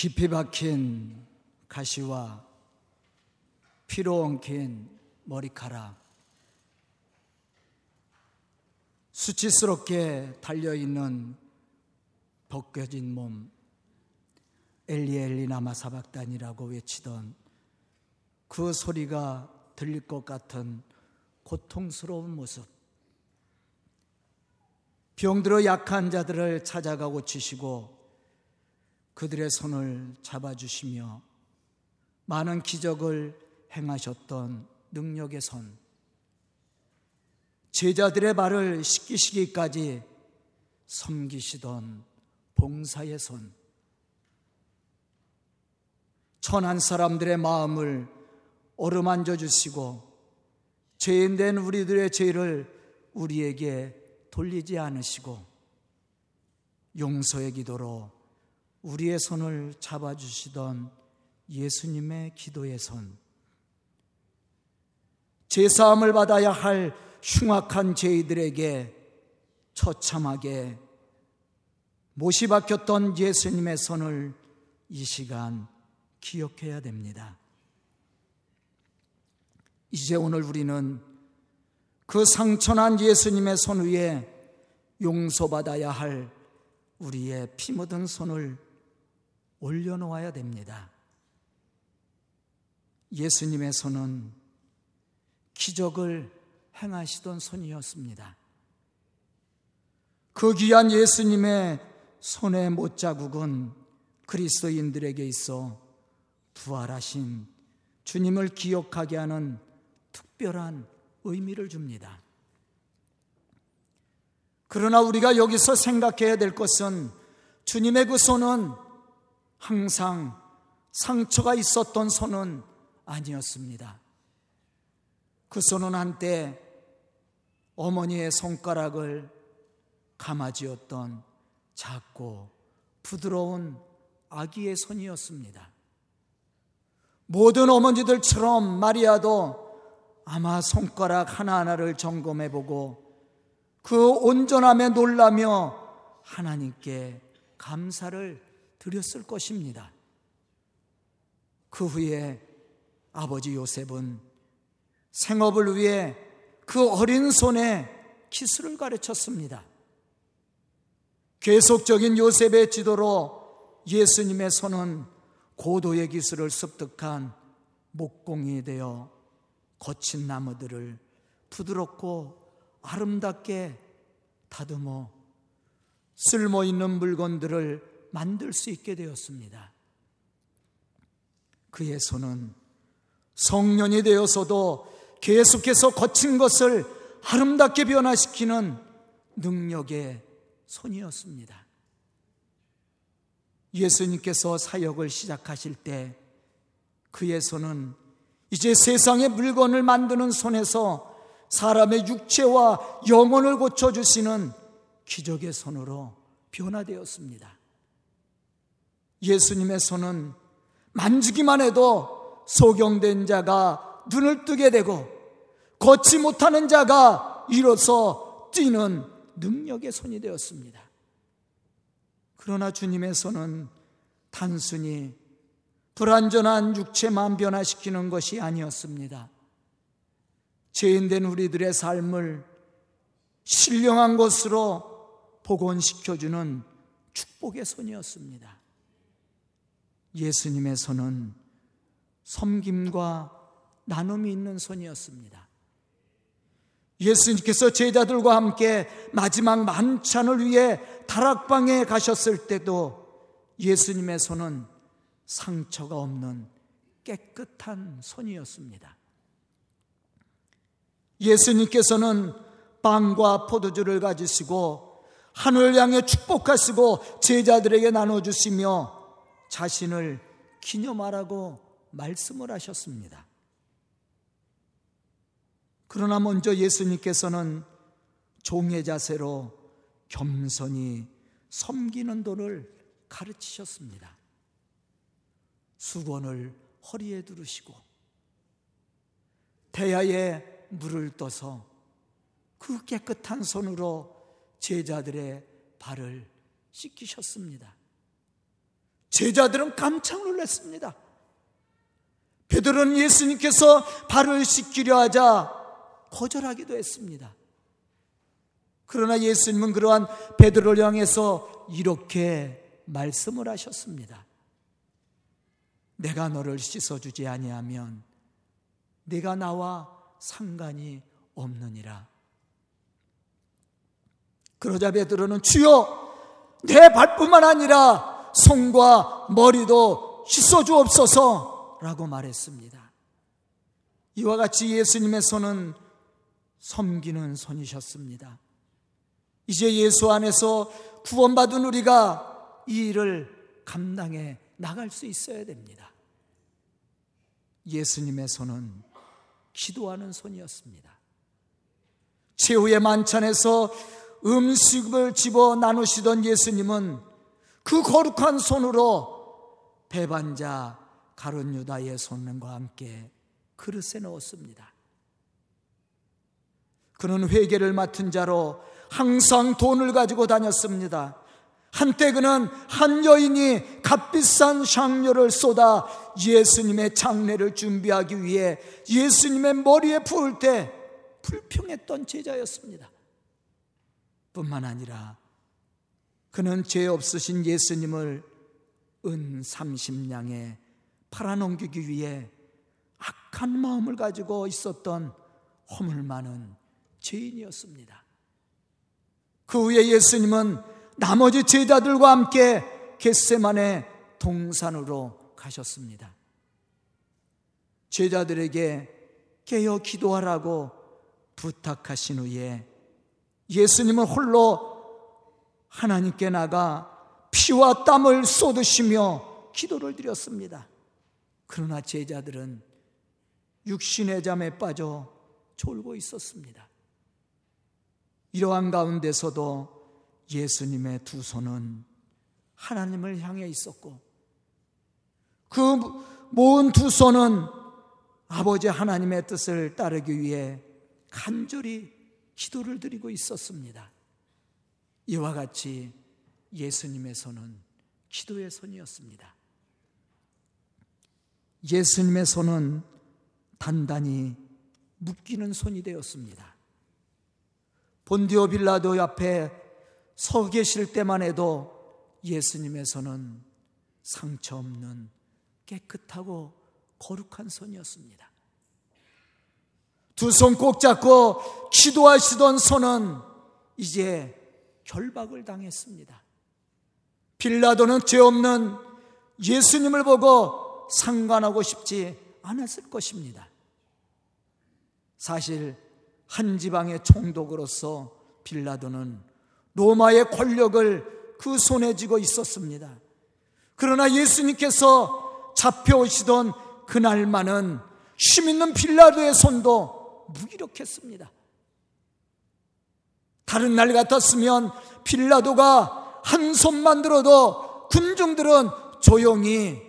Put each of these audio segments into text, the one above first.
깊이 박힌 가시와 피로 엉킨 머리카락, 수치스럽게 달려있는 벗겨진 몸, 엘리 엘리 나마 사박단이라고 외치던 그 소리가 들릴 것 같은 고통스러운 모습. 병들어 약한 자들을 찾아가 고치시고 그들의 손을 잡아주시며 많은 기적을 행하셨던 능력의 손. 제자들의 발을 씻기시기까지 섬기시던 봉사의 손. 천한 사람들의 마음을 어루만져 주시고 죄인된 우리들의 죄를 우리에게 돌리지 않으시고 용서의 기도로 우리의 손을 잡아주시던 예수님의 기도의 손. 제사함을 받아야 할 흉악한 죄인들에게 처참하게 못이 박혔던 예수님의 손을 이 시간 기억해야 됩니다. 이제 오늘 우리는 그 상처난 예수님의 손 위에 용서받아야 할 우리의 피 묻은 손을 올려놓아야 됩니다. 예수님의 손은 기적을 행하시던 손이었습니다. 그 귀한 예수님의 손의 못자국은 그리스도인들에게 있어 부활하신 주님을 기억하게 하는 특별한 의미를 줍니다. 그러나 우리가 여기서 생각해야 될 것은 주님의 그 손은 항상 상처가 있었던 손은 아니었습니다. 그 손은 한때 어머니의 손가락을 감아쥐었던 작고 부드러운 아기의 손이었습니다. 모든 어머니들처럼 마리아도 아마 손가락 하나하나를 점검해 보고 그 온전함에 놀라며 하나님께 감사를 드렸을 것입니다. 그 후에 아버지 요셉은 생업을 위해 그 어린 손에 키스를 가르쳤습니다. 계속적인 요셉의 지도로 예수님의 손은 고도의 기술을 습득한 목공이 되어 거친 나무들을 부드럽고 아름답게 다듬어 쓸모 있는 물건들을 만들 수 있게 되었습니다. 그의 손은 성년이 되어서도 계속해서 거친 것을 아름답게 변화시키는 능력의 손이었습니다. 예수님께서 사역을 시작하실 때 그의 손은 이제 세상의 물건을 만드는 손에서 사람의 육체와 영혼을 고쳐주시는 기적의 손으로 변화되었습니다. 예수님의 손은 만지기만 해도 소경된 자가 눈을 뜨게 되고 걷지 못하는 자가 일어서 뛰는 능력의 손이 되었습니다. 그러나 주님의 손은 단순히 불완전한 육체만 변화시키는 것이 아니었습니다. 죄인된 우리들의 삶을 신령한 것으로 복원시켜주는 축복의 손이었습니다. 예수님의 손은 섬김과 나눔이 있는 손이었습니다. 예수님께서 제자들과 함께 마지막 만찬을 위해 다락방에 가셨을 때도 예수님의 손은 상처가 없는 깨끗한 손이었습니다. 예수님께서는 빵과 포도주를 가지시고 하늘 향해 축복하시고 제자들에게 나눠주시며 자신을 기념하라고 말씀을 하셨습니다. 그러나 먼저 예수님께서는 종의 자세로 겸손히 섬기는 도를 가르치셨습니다. 수건을 허리에 두르시고 대야에 물을 떠서 그 깨끗한 손으로 제자들의 발을 씻기셨습니다. 제자들은 깜짝 놀랐습니다. 베드로는 예수님께서 발을 씻기려 하자 거절하기도 했습니다. 그러나 예수님은 그러한 베드로를 향해서 이렇게 말씀을 하셨습니다. 내가 너를 씻어주지 아니하면 내가 나와 상관이 없느니라. 그러자 베드로는 주여 내 발뿐만 아니라 손과 머리도 씻어 주옵소서 라고 말했습니다. 이와 같이 예수님의 손은 섬기는 손이셨습니다. 이제 예수 안에서 구원받은 우리가 이 일을 감당해 나갈 수 있어야 됩니다. 예수님의 손은 기도하는 손이었습니다. 최후의 만찬에서 음식을 집어 나누시던 예수님은 그 거룩한 손으로 배반자 가룟 유다의 손과 함께 그릇에 넣었습니다. 그는 회개를 맡은 자로 항상 돈을 가지고 다녔습니다. 한때 그는 한 여인이 값비싼 샹료를 쏟아 예수님의 장례를 준비하기 위해 예수님의 머리에 부을 때 불평했던 제자였습니다. 뿐만 아니라 그는 죄 없으신 예수님을 은 30냥에 팔아넘기기 위해 악한 마음을 가지고 있었던 허물 많은 죄인이었습니다. 그 후에 예수님은 나머지 제자들과 함께 겟세만의 동산으로 가셨습니다. 제자들에게 깨어 기도하라고 부탁하신 후에 예수님은 홀로 하나님께 나가 피와 땀을 쏟으시며 기도를 드렸습니다. 그러나 제자들은 육신의 잠에 빠져 졸고 있었습니다. 이러한 가운데서도 예수님의 두 손은 하나님을 향해 있었고 그 모은 두 손은 아버지 하나님의 뜻을 따르기 위해 간절히 기도를 드리고 있었습니다. 이와 같이 예수님의 손은 기도의 손이었습니다. 예수님의 손은 단단히 묶이는 손이 되었습니다. 본디오 빌라도 옆에 서 계실 때만 해도 예수님의 손은 상처 없는 깨끗하고 거룩한 손이었습니다. 두 손 꼭 잡고 기도하시던 손은 이제 결박을 당했습니다. 빌라도는 죄 없는 예수님을 보고 상관하고 싶지 않았을 것입니다. 사실 한 지방의 총독으로서 빌라도는 로마의 권력을 그 손에 쥐고 있었습니다. 그러나 예수님께서 잡혀오시던 그날만은 힘 있는 빌라도의 손도 무기력했습니다. 다른 날 같았으면 빌라도가 한 손만 들어도 군중들은 조용히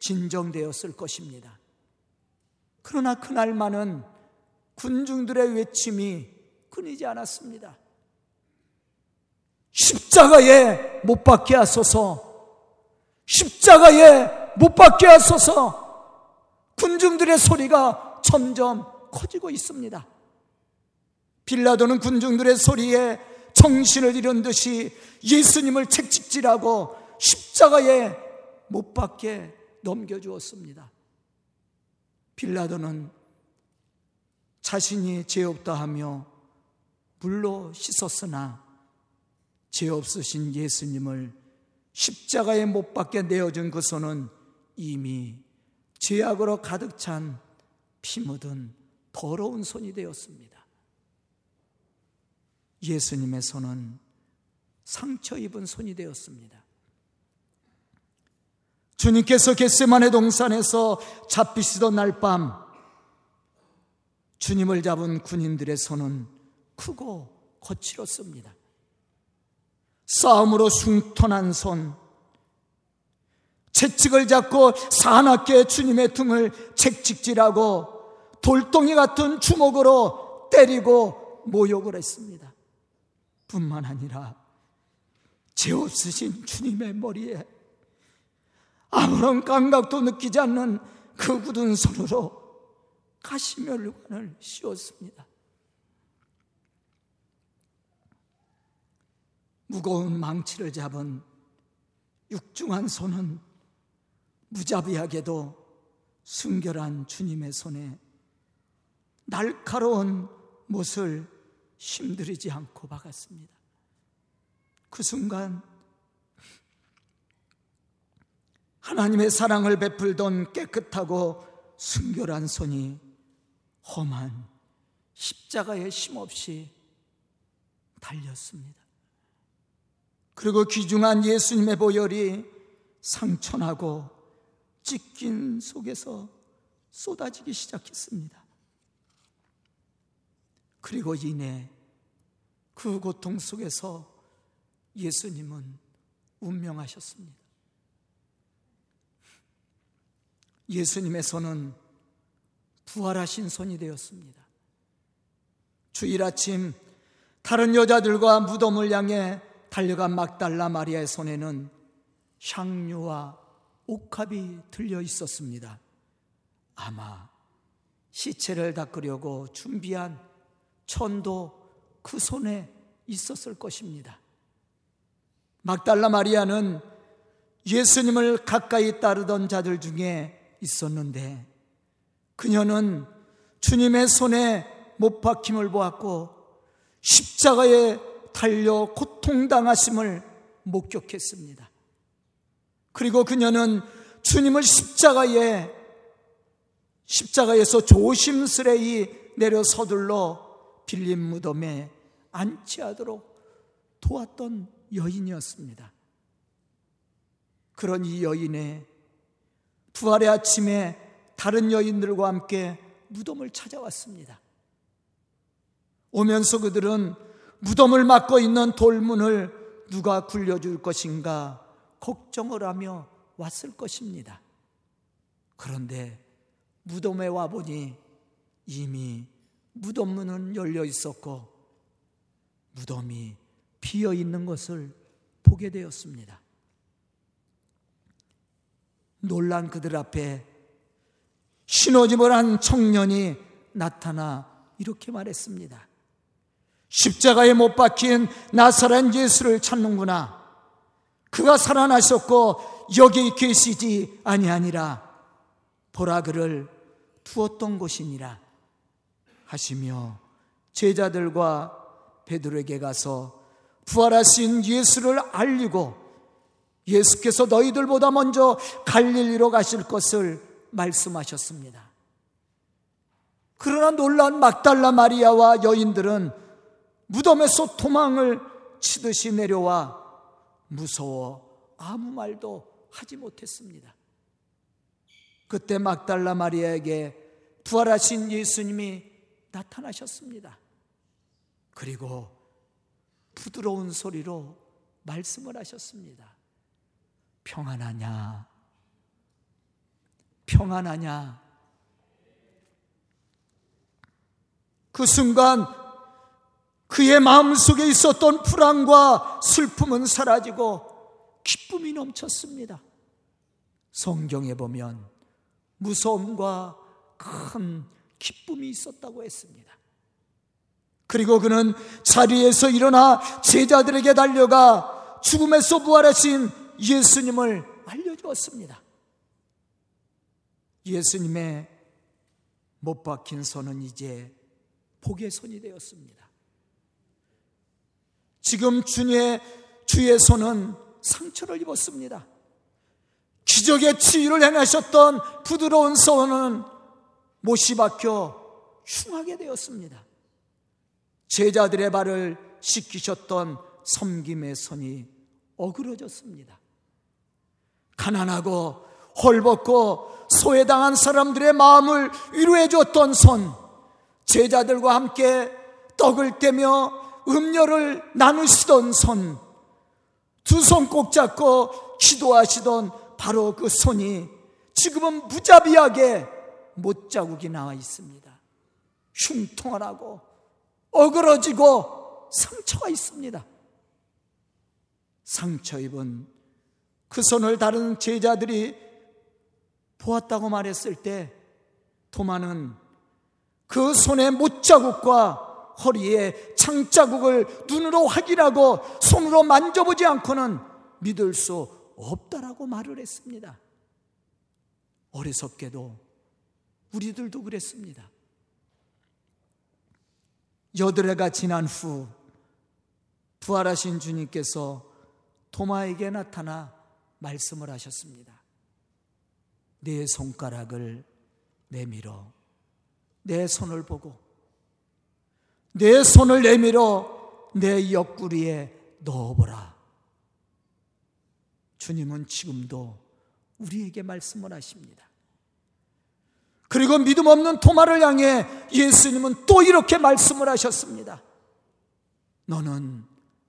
진정되었을 것입니다. 그러나 그날만은 군중들의 외침이 끊이지 않았습니다. 십자가에 못 박게 하소서. 십자가에 못 박게 하소서. 군중들의 소리가 점점 커지고 있습니다. 빌라도는 군중들의 소리에 정신을 잃은 듯이 예수님을 책찍질하고 십자가에 못 박게 넘겨주었습니다. 빌라도는 자신이 죄 없다 하며 물로 씻었으나 죄 없으신 예수님을 십자가에 못 박게 내어준 그 손은 이미 죄악으로 가득 찬 피 묻은 더러운 손이 되었습니다. 예수님의 손은 상처 입은 손이 되었습니다. 주님께서 겟세만의 동산에서 잡히시던 날 밤 주님을 잡은 군인들의 손은 크고 거칠었습니다. 싸움으로 흉터난 손, 채찍을 잡고 사납게 주님의 등을 책찍질하고 돌덩이 같은 주먹으로 때리고 모욕을 했습니다. 뿐만 아니라 죄 없으신 주님의 머리에 아무런 감각도 느끼지 않는 그 굳은 손으로 가시멸관을 씌웠습니다. 무거운 망치를 잡은 육중한 손은 무자비하게도 순결한 주님의 손에 날카로운 못을 힘들이지 않고 박았습니다. 그 순간 하나님의 사랑을 베풀던 깨끗하고 순결한 손이 험한 십자가에 힘없이 달렸습니다. 그리고 귀중한 예수님의 보혈이 상처나고 찢긴 속에서 쏟아지기 시작했습니다. 그리고 이내 그 고통 속에서 예수님은 운명하셨습니다. 예수님의 손은 부활하신 손이 되었습니다. 주일 아침 다른 여자들과 무덤을 향해 달려간 막달라 마리아의 손에는 향유와 옥합이 들려 있었습니다. 아마 시체를 닦으려고 준비한 천도 그 손에 있었을 것입니다. 막달라 마리아는 예수님을 가까이 따르던 자들 중에 있었는데 그녀는 주님의 손에 못 박힘을 보았고 십자가에 달려 고통당하심을 목격했습니다. 그리고 그녀는 주님을 십자가에 십자가에서 조심스레히 내려 서둘러 빌린 무덤에 안치하도록 도왔던 여인이었습니다. 그런 이 여인의 부활의 아침에 다른 여인들과 함께 무덤을 찾아왔습니다. 오면서 그들은 무덤을 막고 있는 돌문을 누가 굴려줄 것인가 걱정을 하며 왔을 것입니다. 그런데 무덤에 와보니 이미 무덤문은 열려 있었고 무덤이 비어 있는 것을 보게 되었습니다. 놀란 그들 앞에 신호집을 한 청년이 나타나 이렇게 말했습니다. 십자가에 못 박힌 나사란 예수를 찾는구나. 그가 살아나셨고 여기 계시지 아니하니라. 보라 그를 두었던 곳이니라. 하시며 제자들과 베드로에게 가서 부활하신 예수를 알리고 예수께서 너희들보다 먼저 갈릴리로 가실 것을 말씀하셨습니다. 그러나 놀란 막달라 마리아와 여인들은 무덤에서 도망을 치듯이 내려와 무서워 아무 말도 하지 못했습니다. 그때 막달라 마리아에게 부활하신 예수님이 나타나셨습니다. 그리고 부드러운 소리로 말씀을 하셨습니다. 평안하냐? 평안하냐? 그 순간 그의 마음 속에 있었던 불안과 슬픔은 사라지고 기쁨이 넘쳤습니다. 성경에 보면 무서움과 큰 기쁨이 있었다고 했습니다. 그리고 그는 자리에서 일어나 제자들에게 달려가 죽음에서 부활하신 예수님을 알려주었습니다. 예수님의 못 박힌 손은 이제 복의 손이 되었습니다. 지금 주의 주의 손은 상처를 입었습니다. 기적의 치유를 행하셨던 부드러운 손은 못이 박혀 흉하게 되었습니다. 제자들의 발을 씻기셨던 섬김의 손이 어그러졌습니다. 가난하고 헐벗고 소외당한 사람들의 마음을 위로해 줬던 손, 제자들과 함께 떡을 떼며 음료를 나누시던 손, 두 손 꼭 잡고 기도하시던 바로 그 손이 지금은 무자비하게 못자국이 나와 있습니다. 흉통하고 어그러지고 상처가 있습니다. 상처 입은 그 손을 다른 제자들이 보았다고 말했을 때 도마는 그 손의 못자국과 허리에 창자국을 눈으로 확인하고 손으로 만져보지 않고는 믿을 수 없다라고 말을 했습니다. 어리석게도 우리들도 그랬습니다. 여드레가 지난 후 부활하신 주님께서 도마에게 나타나 말씀을 하셨습니다. 내 손가락을 내밀어 내 손을 보고 내 손을 내밀어 내 옆구리에 넣어보라. 주님은 지금도 우리에게 말씀을 하십니다. 그리고 믿음 없는 토마를 향해 예수님은 또 이렇게 말씀을 하셨습니다. 너는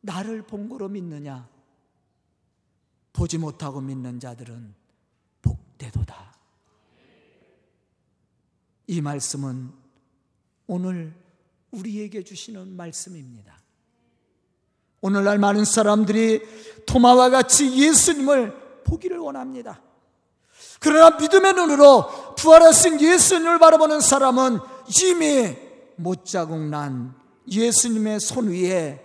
나를 본 거로 믿느냐? 보지 못하고 믿는 자들은 복되도다. 이 말씀은 오늘 우리에게 주시는 말씀입니다. 오늘날 많은 사람들이 토마와 같이 예수님을 보기를 원합니다. 그러나 믿음의 눈으로 부활하신 예수님을 바라보는 사람은 이미 못자국 난 예수님의 손 위에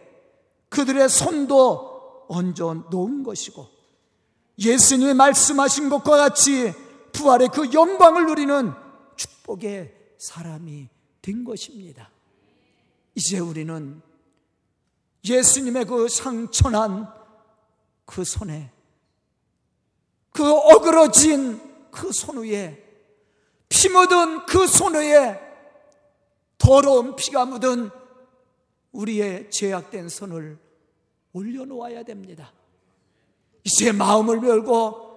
그들의 손도 얹어 놓은 것이고 예수님이 말씀하신 것과 같이 부활의 그 영광을 누리는 축복의 사람이 된 것입니다. 이제 우리는 예수님의 그 상처난 그 손에 그 어그러진 그 손 위에 피 묻은 그 손 위에 더러운 피가 묻은 우리의 죄악된 손을 올려놓아야 됩니다. 이제 마음을 열고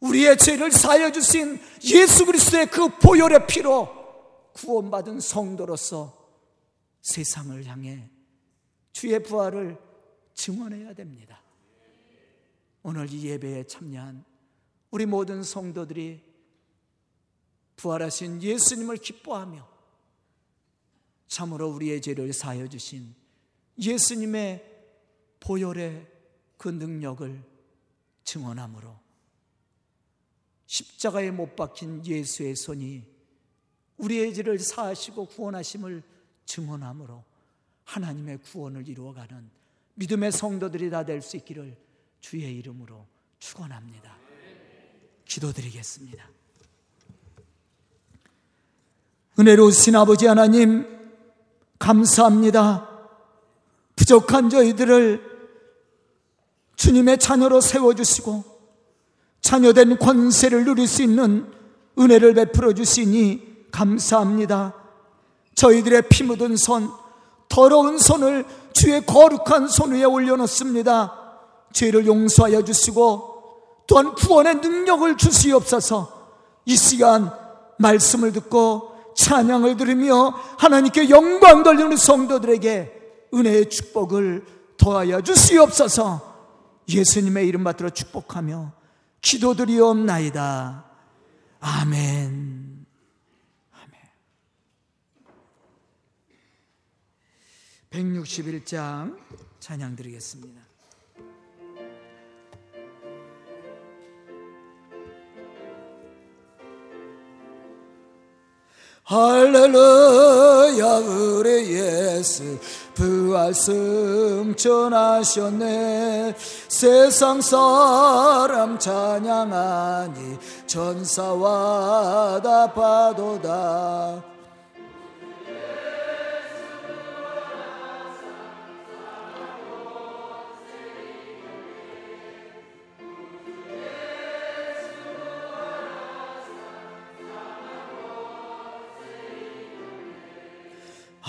우리의 죄를 사여 주신 예수 그리스도의 그 보혈의 피로 구원받은 성도로서 세상을 향해 주의 부활을 증언해야 됩니다. 오늘 이 예배에 참여한 우리 모든 성도들이 부활하신 예수님을 기뻐하며 참으로 우리의 죄를 사여 주신 예수님의 보혈의 그 능력을 증언함으로 십자가에 못 박힌 예수의 손이 우리의 죄를 사하시고 구원하심을 증언함으로 하나님의 구원을 이루어가는 믿음의 성도들이 다 될 수 있기를 주의 이름으로 축원합니다. 기도드리겠습니다. 은혜로우신 아버지 하나님, 감사합니다. 부족한 저희들을 주님의 자녀로 세워주시고, 자녀된 권세를 누릴 수 있는 은혜를 베풀어 주시니 감사합니다. 저희들의 피 묻은 손, 더러운 손을 주의 거룩한 손 위에 올려놓습니다. 죄를 용서하여 주시고, 또한 구원의 능력을 주시옵소서 이 시간 말씀을 듣고 찬양을 들으며 하나님께 영광 돌리는 성도들에게 은혜의 축복을 더하여 주시옵소서 예수님의 이름 받들어 축복하며 기도드리옵나이다. 아멘. 아멘. 161장 찬양 드리겠습니다. 할렐루야 우리 예수. 부활 승천하셨네. 세상 사람 찬양하니 천사와 다 파도다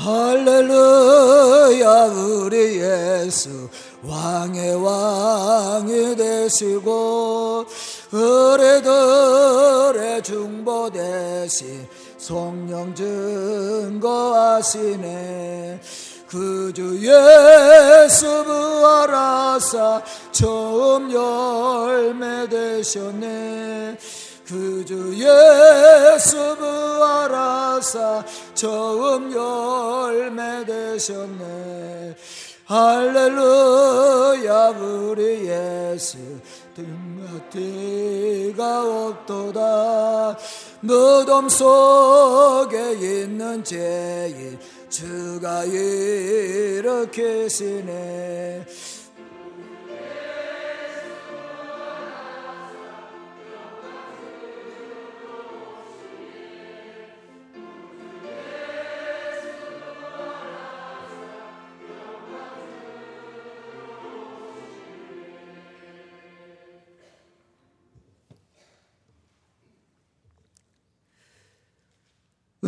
할렐루야 우리 예수. 왕의 왕이 되시고 의뢰들의 중보 대신 성령 증거하시네. 그주 예수 부활하사 처음 열매 되셨네 그주 예수 부활하사 처음 열매 되셨네. 할렐루야 우리 예수. 등가티가 없도다. 무덤 속에 있는 죄인 주가 일으키시네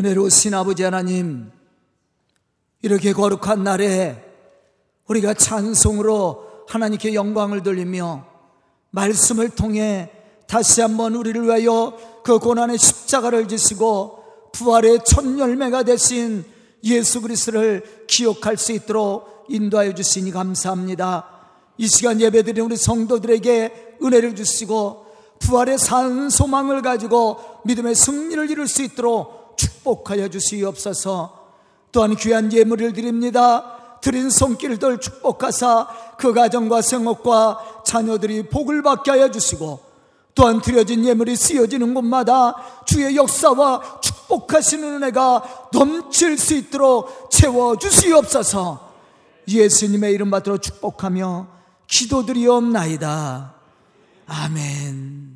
은혜로우신 아버지 하나님, 이렇게 거룩한 날에 우리가 찬송으로 하나님께 영광을 돌리며 말씀을 통해 다시 한번 우리를 위하여 그 고난의 십자가를 지시고 부활의 첫 열매가 되신 예수 그리스도를 기억할 수 있도록 인도하여 주시니 감사합니다. 이 시간 예배드린 우리 성도들에게 은혜를 주시고 부활의 산 소망을 가지고 믿음의 승리를 이룰 수 있도록 축복하여 주시옵소서 또한 귀한 예물을 드립니다. 드린 손길들 축복하사 그 가정과 생업과 자녀들이 복을 받게 하여 주시고 또한 드려진 예물이 쓰여지는 곳마다 주의 역사와 축복하시는 은혜가 넘칠 수 있도록 채워 주시옵소서 예수님의 이름 받들어 축복하며 기도드리옵나이다. 아멘.